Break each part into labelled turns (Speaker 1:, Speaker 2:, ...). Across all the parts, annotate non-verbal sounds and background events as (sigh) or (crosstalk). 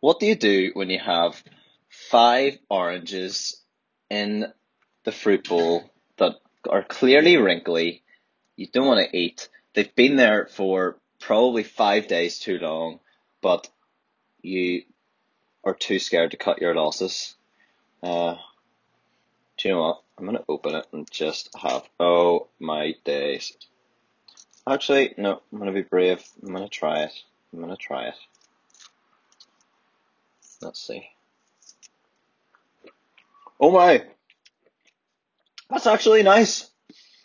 Speaker 1: What do you do when you have five oranges in the fruit bowl that are clearly wrinkly? You don't want to eat. They've been there for probably five days too long, but you are too scared to cut your losses. Uh, do you know what? I'm gonna open it and just have oh my days. Actually, no, I'm gonna be brave. I'm gonna try it. I'm gonna try it. Let's see. Oh my! That's actually nice!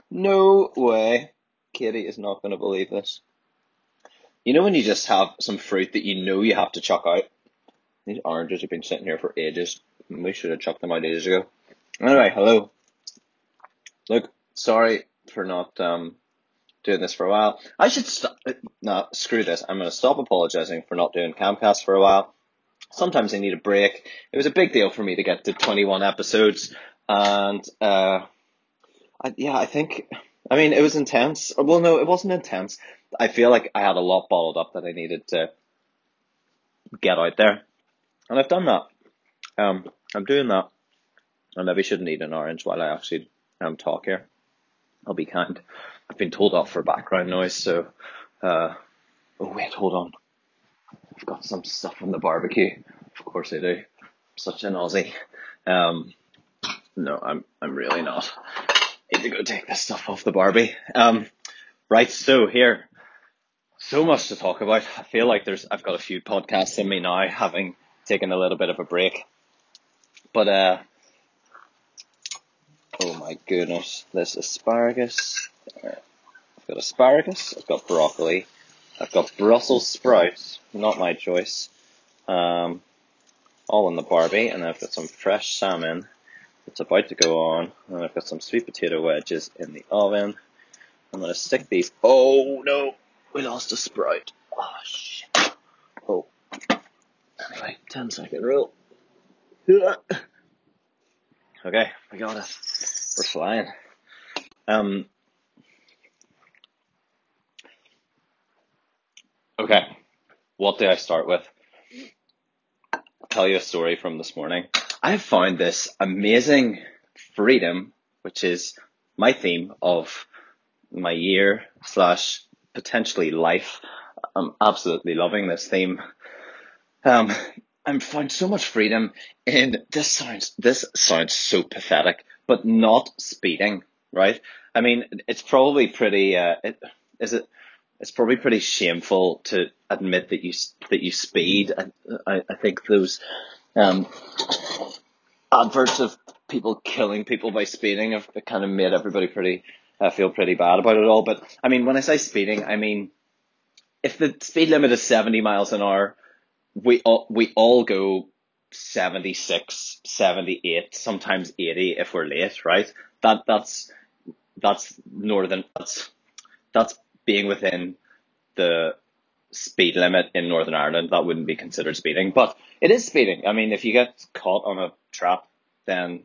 Speaker 1: No way. Katie is not gonna believe this. You know when you just have some fruit that you know you have to chuck out? These oranges have been sitting here for ages. We should have chucked them out ages ago. Anyway, hello. Look, sorry for not um, doing this for a while. I should stop. No, screw this. I'm going to stop apologizing for not doing Camcast for a while. Sometimes I need a break. It was a big deal for me to get to 21 episodes, and uh, I, yeah, I think. I mean, it was intense. Well, no, it wasn't intense. I feel like I had a lot bottled up that I needed to get out there, and I've done that. Um, I'm doing that. I maybe shouldn't eat an orange while I actually um, talk here. I'll be kind. I've been told off for background noise, so. Uh, oh wait, hold on. I've got some stuff on the barbecue. Of course I do. I'm such an Aussie. Um, no, I'm I'm really not. Need to go take this stuff off the Barbie. Um, right. So here, so much to talk about. I feel like there's I've got a few podcasts in me now, having taken a little bit of a break. But uh, oh my goodness, this asparagus. I've got asparagus. I've got broccoli. I've got Brussels sprouts, not my choice. Um, all in the Barbie, and I've got some fresh salmon. It's about to go on, and I've got some sweet potato wedges in the oven. I'm gonna stick these. Oh no, we lost a sprout. Oh shit. Oh. Anyway, 10 second rule. (laughs) Okay, we got it. We're flying. Um. Okay, what do I start with? Tell you a story from this morning. I found this amazing freedom, which is my theme of my year slash potentially life. I'm absolutely loving this theme. Um, I've found so much freedom in this sounds this sounds so pathetic, but not speeding, right? I mean, it's probably pretty. Uh, it, is it? It's probably pretty shameful to admit that you that you speed. I, I, I think those um, adverts of people killing people by speeding have kind of made everybody pretty uh, feel pretty bad about it all. But I mean, when I say speeding, I mean if the speed limit is seventy miles an hour we all, we all go 76, 78, sometimes 80 if we're late, right? That, that's, that's northern, that's, that's being within the speed limit in Northern Ireland. That wouldn't be considered speeding, but it is speeding. I mean, if you get caught on a trap, then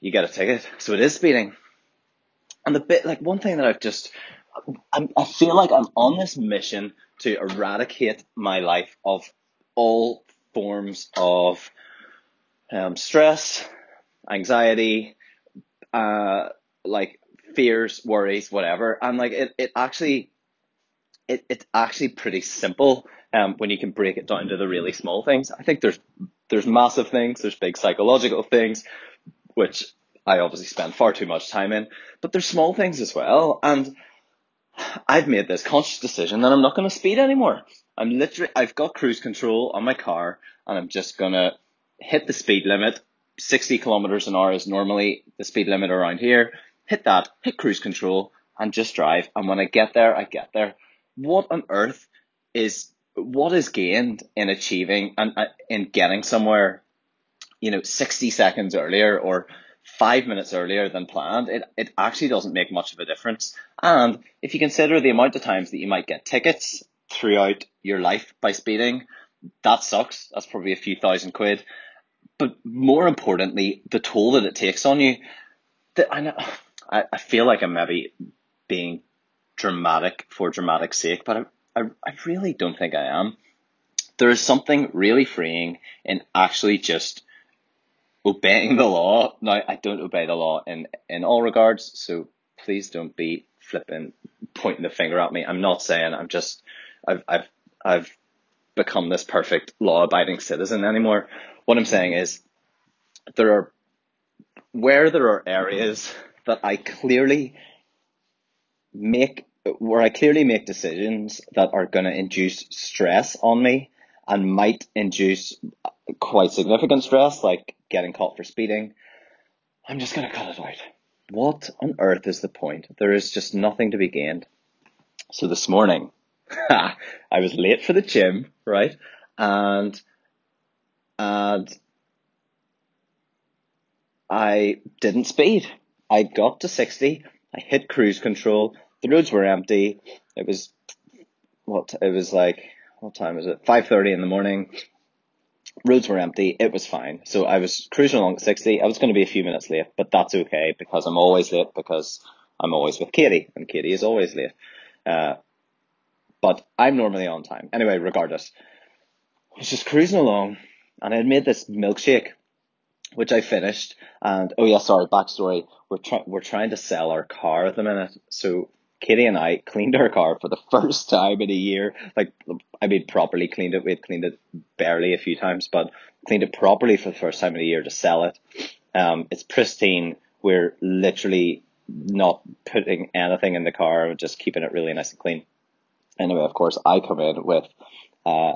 Speaker 1: you get a ticket. So it is speeding. And the bit, like one thing that I've just, I'm, I feel like I'm on this mission to eradicate my life of all forms of um, stress, anxiety, uh, like fears, worries, whatever. And like it, it actually, it, it's actually pretty simple um, when you can break it down to the really small things. I think there's there's massive things, there's big psychological things, which I obviously spend far too much time in, but there's small things as well. And I've made this conscious decision that I'm not going to speed anymore. I'm literally, I've got cruise control on my car and I'm just gonna hit the speed limit. 60 kilometers an hour is normally the speed limit around here. Hit that, hit cruise control and just drive. And when I get there, I get there. What on earth is, what is gained in achieving and uh, in getting somewhere, you know, 60 seconds earlier or five minutes earlier than planned, it, it actually doesn't make much of a difference. And if you consider the amount of times that you might get tickets throughout your life by speeding, that sucks. That's probably a few thousand quid. But more importantly, the toll that it takes on you. That I know, I, I feel like I'm maybe being dramatic for dramatic sake, but I, I, I really don't think I am. there is something really freeing in actually just obeying the law. Now, I don't obey the law in, in all regards, so please don't be flipping, pointing the finger at me. I'm not saying I'm just, I've, I've, I've become this perfect law abiding citizen anymore. What I'm saying is there are, where there are areas that I clearly make, where I clearly make decisions that are going to induce stress on me and might induce quite significant stress, like getting caught for speeding, I'm just going to cut it out. What on earth is the point? There is just nothing to be gained. So this morning, (laughs) I was late for the gym, right? And, and I didn't speed. I got to 60. I hit cruise control. The roads were empty. It was, what, it was like, what time was it? 5.30 in the morning roads were empty. It was fine. So I was cruising along at 60. I was going to be a few minutes late, but that's okay because I'm always late because I'm always with Katie and Katie is always late. Uh, but I'm normally on time. Anyway, regardless, I was just cruising along and I had made this milkshake, which I finished. And oh yeah, sorry, backstory. We're trying, we're trying to sell our car at the minute. So Katie and I cleaned our car for the (laughs) first time in a year. Like, I mean, properly cleaned it. We had cleaned it barely a few times, but cleaned it properly for the first time in a year to sell it. Um, it's pristine. We're literally not putting anything in the car, just keeping it really nice and clean. Anyway, of course, I come in with uh,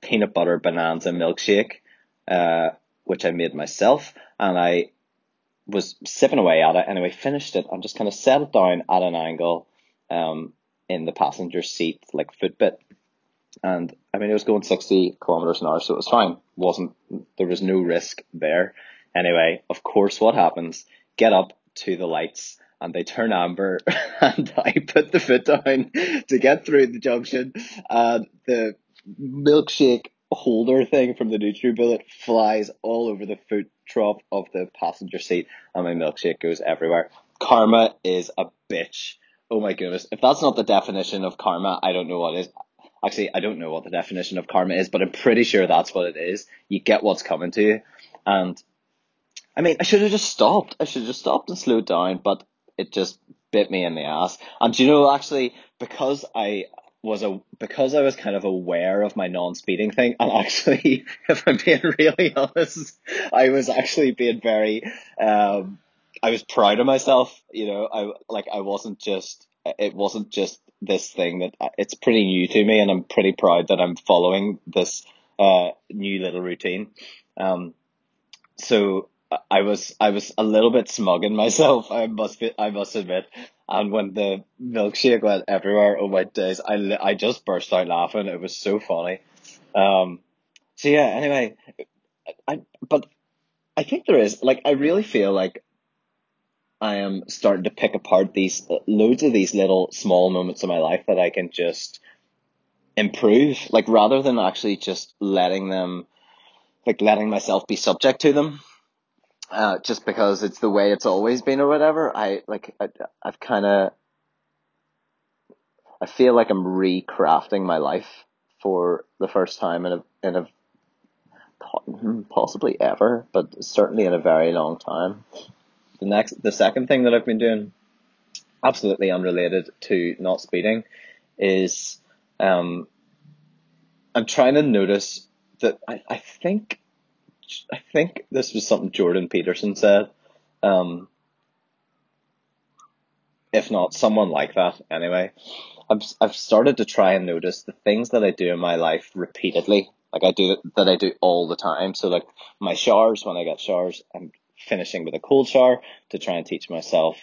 Speaker 1: peanut butter bonanza milkshake, uh, which I made myself, and I was sipping away at it. Anyway, finished it and just kind of set it down at an angle um, in the passenger seat, like footbit. And I mean, it was going 60 kilometers an hour, so it was fine. wasn't There was no risk there. Anyway, of course, what happens? Get up to the lights and they turn amber (laughs) and I put the foot down to get through the junction and the milkshake holder thing from the NutriBullet flies all over the foot trough of the passenger seat and my milkshake goes everywhere. Karma is a bitch. Oh my goodness. If that's not the definition of karma, I don't know what is. Actually, I don't know what the definition of karma is, but I'm pretty sure that's what it is. You get what's coming to you. And I mean, I should have just stopped. I should have just stopped and slowed down, but it just bit me in the ass. And you know, actually, because I was a because I was kind of aware of my non-speeding thing, and actually, (laughs) if I'm being really (laughs) honest, I was actually being very, um, I was proud of myself. You know, I like I wasn't just it wasn't just this thing that it's pretty new to me, and I'm pretty proud that I'm following this uh, new little routine. Um, so I was I was a little bit smug in (laughs) myself. I must be, I must admit. And when the milkshake went everywhere, oh my days, I, I just burst out laughing. It was so funny. Um, so yeah, anyway, I, but I think there is, like, I really feel like I am starting to pick apart these, loads of these little small moments in my life that I can just improve, like, rather than actually just letting them, like, letting myself be subject to them uh, just because it's the way it's always been or whatever. I like I, I've kind of I feel like I'm recrafting my life for the first time in a in a possibly ever, but certainly in a very long time. The next, the second thing that I've been doing, absolutely unrelated to not speeding, is um, I'm trying to notice that I, I think I think this was something Jordan Peterson said. Um, if not someone like that, anyway. I've I've started to try and notice the things that I do in my life repeatedly, like I do that I do all the time. So like my showers, when I get showers, I'm finishing with a cold shower to try and teach myself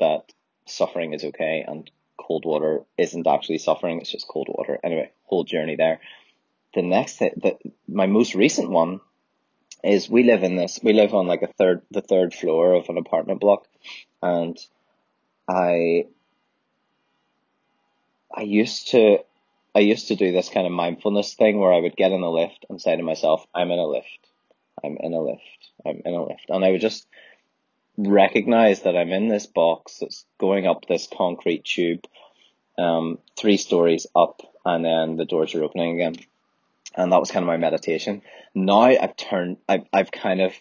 Speaker 1: that suffering is okay and cold water isn't actually suffering; it's just cold water. Anyway, whole journey there. The next that my most recent one is we live in this we live on like a third the third floor of an apartment block and I I used to I used to do this kind of mindfulness thing where I would get in a lift and say to myself, I'm in a lift. I'm in a lift. I'm in a lift. And I would just recognize that I'm in this box that's going up this concrete tube, um, three stories up and then the doors are opening again. And that was kind of my meditation. Now I've turned, I've, I've kind of,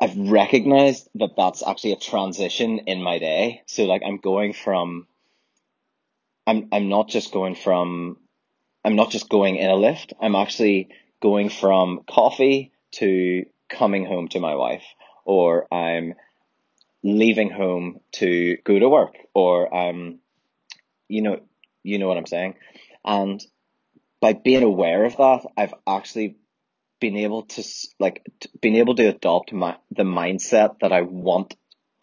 Speaker 1: I've recognized that that's actually a transition in my day. So like I'm going from, I'm, I'm not just going from, I'm not just going in a lift. I'm actually going from coffee to coming home to my wife, or I'm leaving home to go to work, or I'm, you know, you know what I'm saying. And by being aware of that, I've actually been able to like been able to adopt my the mindset that I want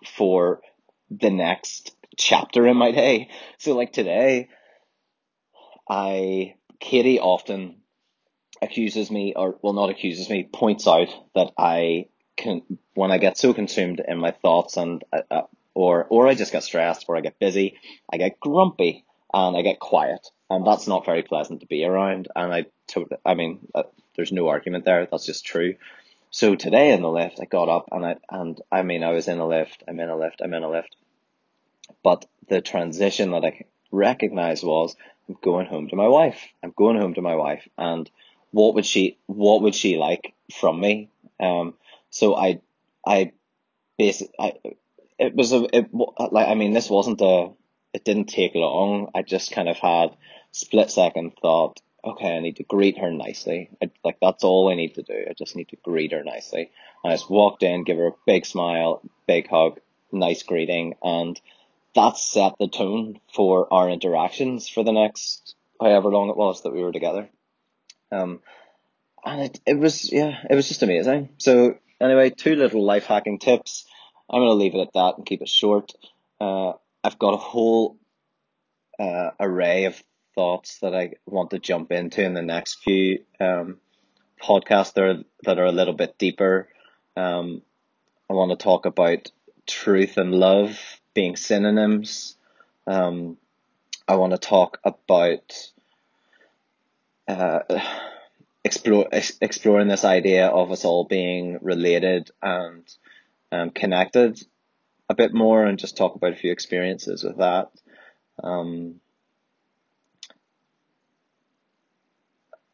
Speaker 1: for the next chapter in my day. So like today, I Katie often accuses me, or well, not accuses me, points out that I can when I get so consumed in my thoughts and uh, uh or or I just get stressed, or I get busy, I get grumpy and I get quiet, and that's not very pleasant to be around. And I, took, I mean, uh, there's no argument there. That's just true. So today in the lift, I got up and I and I mean I was in a lift. I'm in a lift. I'm in a lift. But the transition that I recognized was I'm going home to my wife. I'm going home to my wife, and what would she what would she like from me? Um, so I I basically I it was a it like I mean this wasn't a it didn't take long. I just kind of had split second thought, okay, I need to greet her nicely. I, like that's all I need to do. I just need to greet her nicely. And I just walked in, give her a big smile, big hug, nice greeting, and that set the tone for our interactions for the next however long it was that we were together. Um, and it, it was, yeah, it was just amazing. So anyway, two little life hacking tips. I'm to leave it at that and keep it short. Uh, I've got a whole uh, array of thoughts that I want to jump into in the next few um, podcasts that are, that are a little bit deeper. Um, I want to talk about truth and love being synonyms. Um, I want to talk about uh, explore, exploring this idea of us all being related and um, connected a bit more and just talk about a few experiences with that. Um,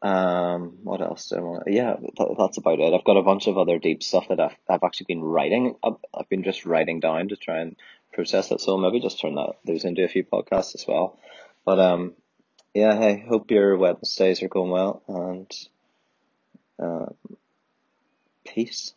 Speaker 1: um, what else do I want? Yeah, that, that's about it. I've got a bunch of other deep stuff that I've, I've actually been writing. I've, I've been just writing down to try and process it. So maybe just turn that those into a few podcasts as well. But um, yeah, hey, hope your Wednesdays are going well and uh, peace.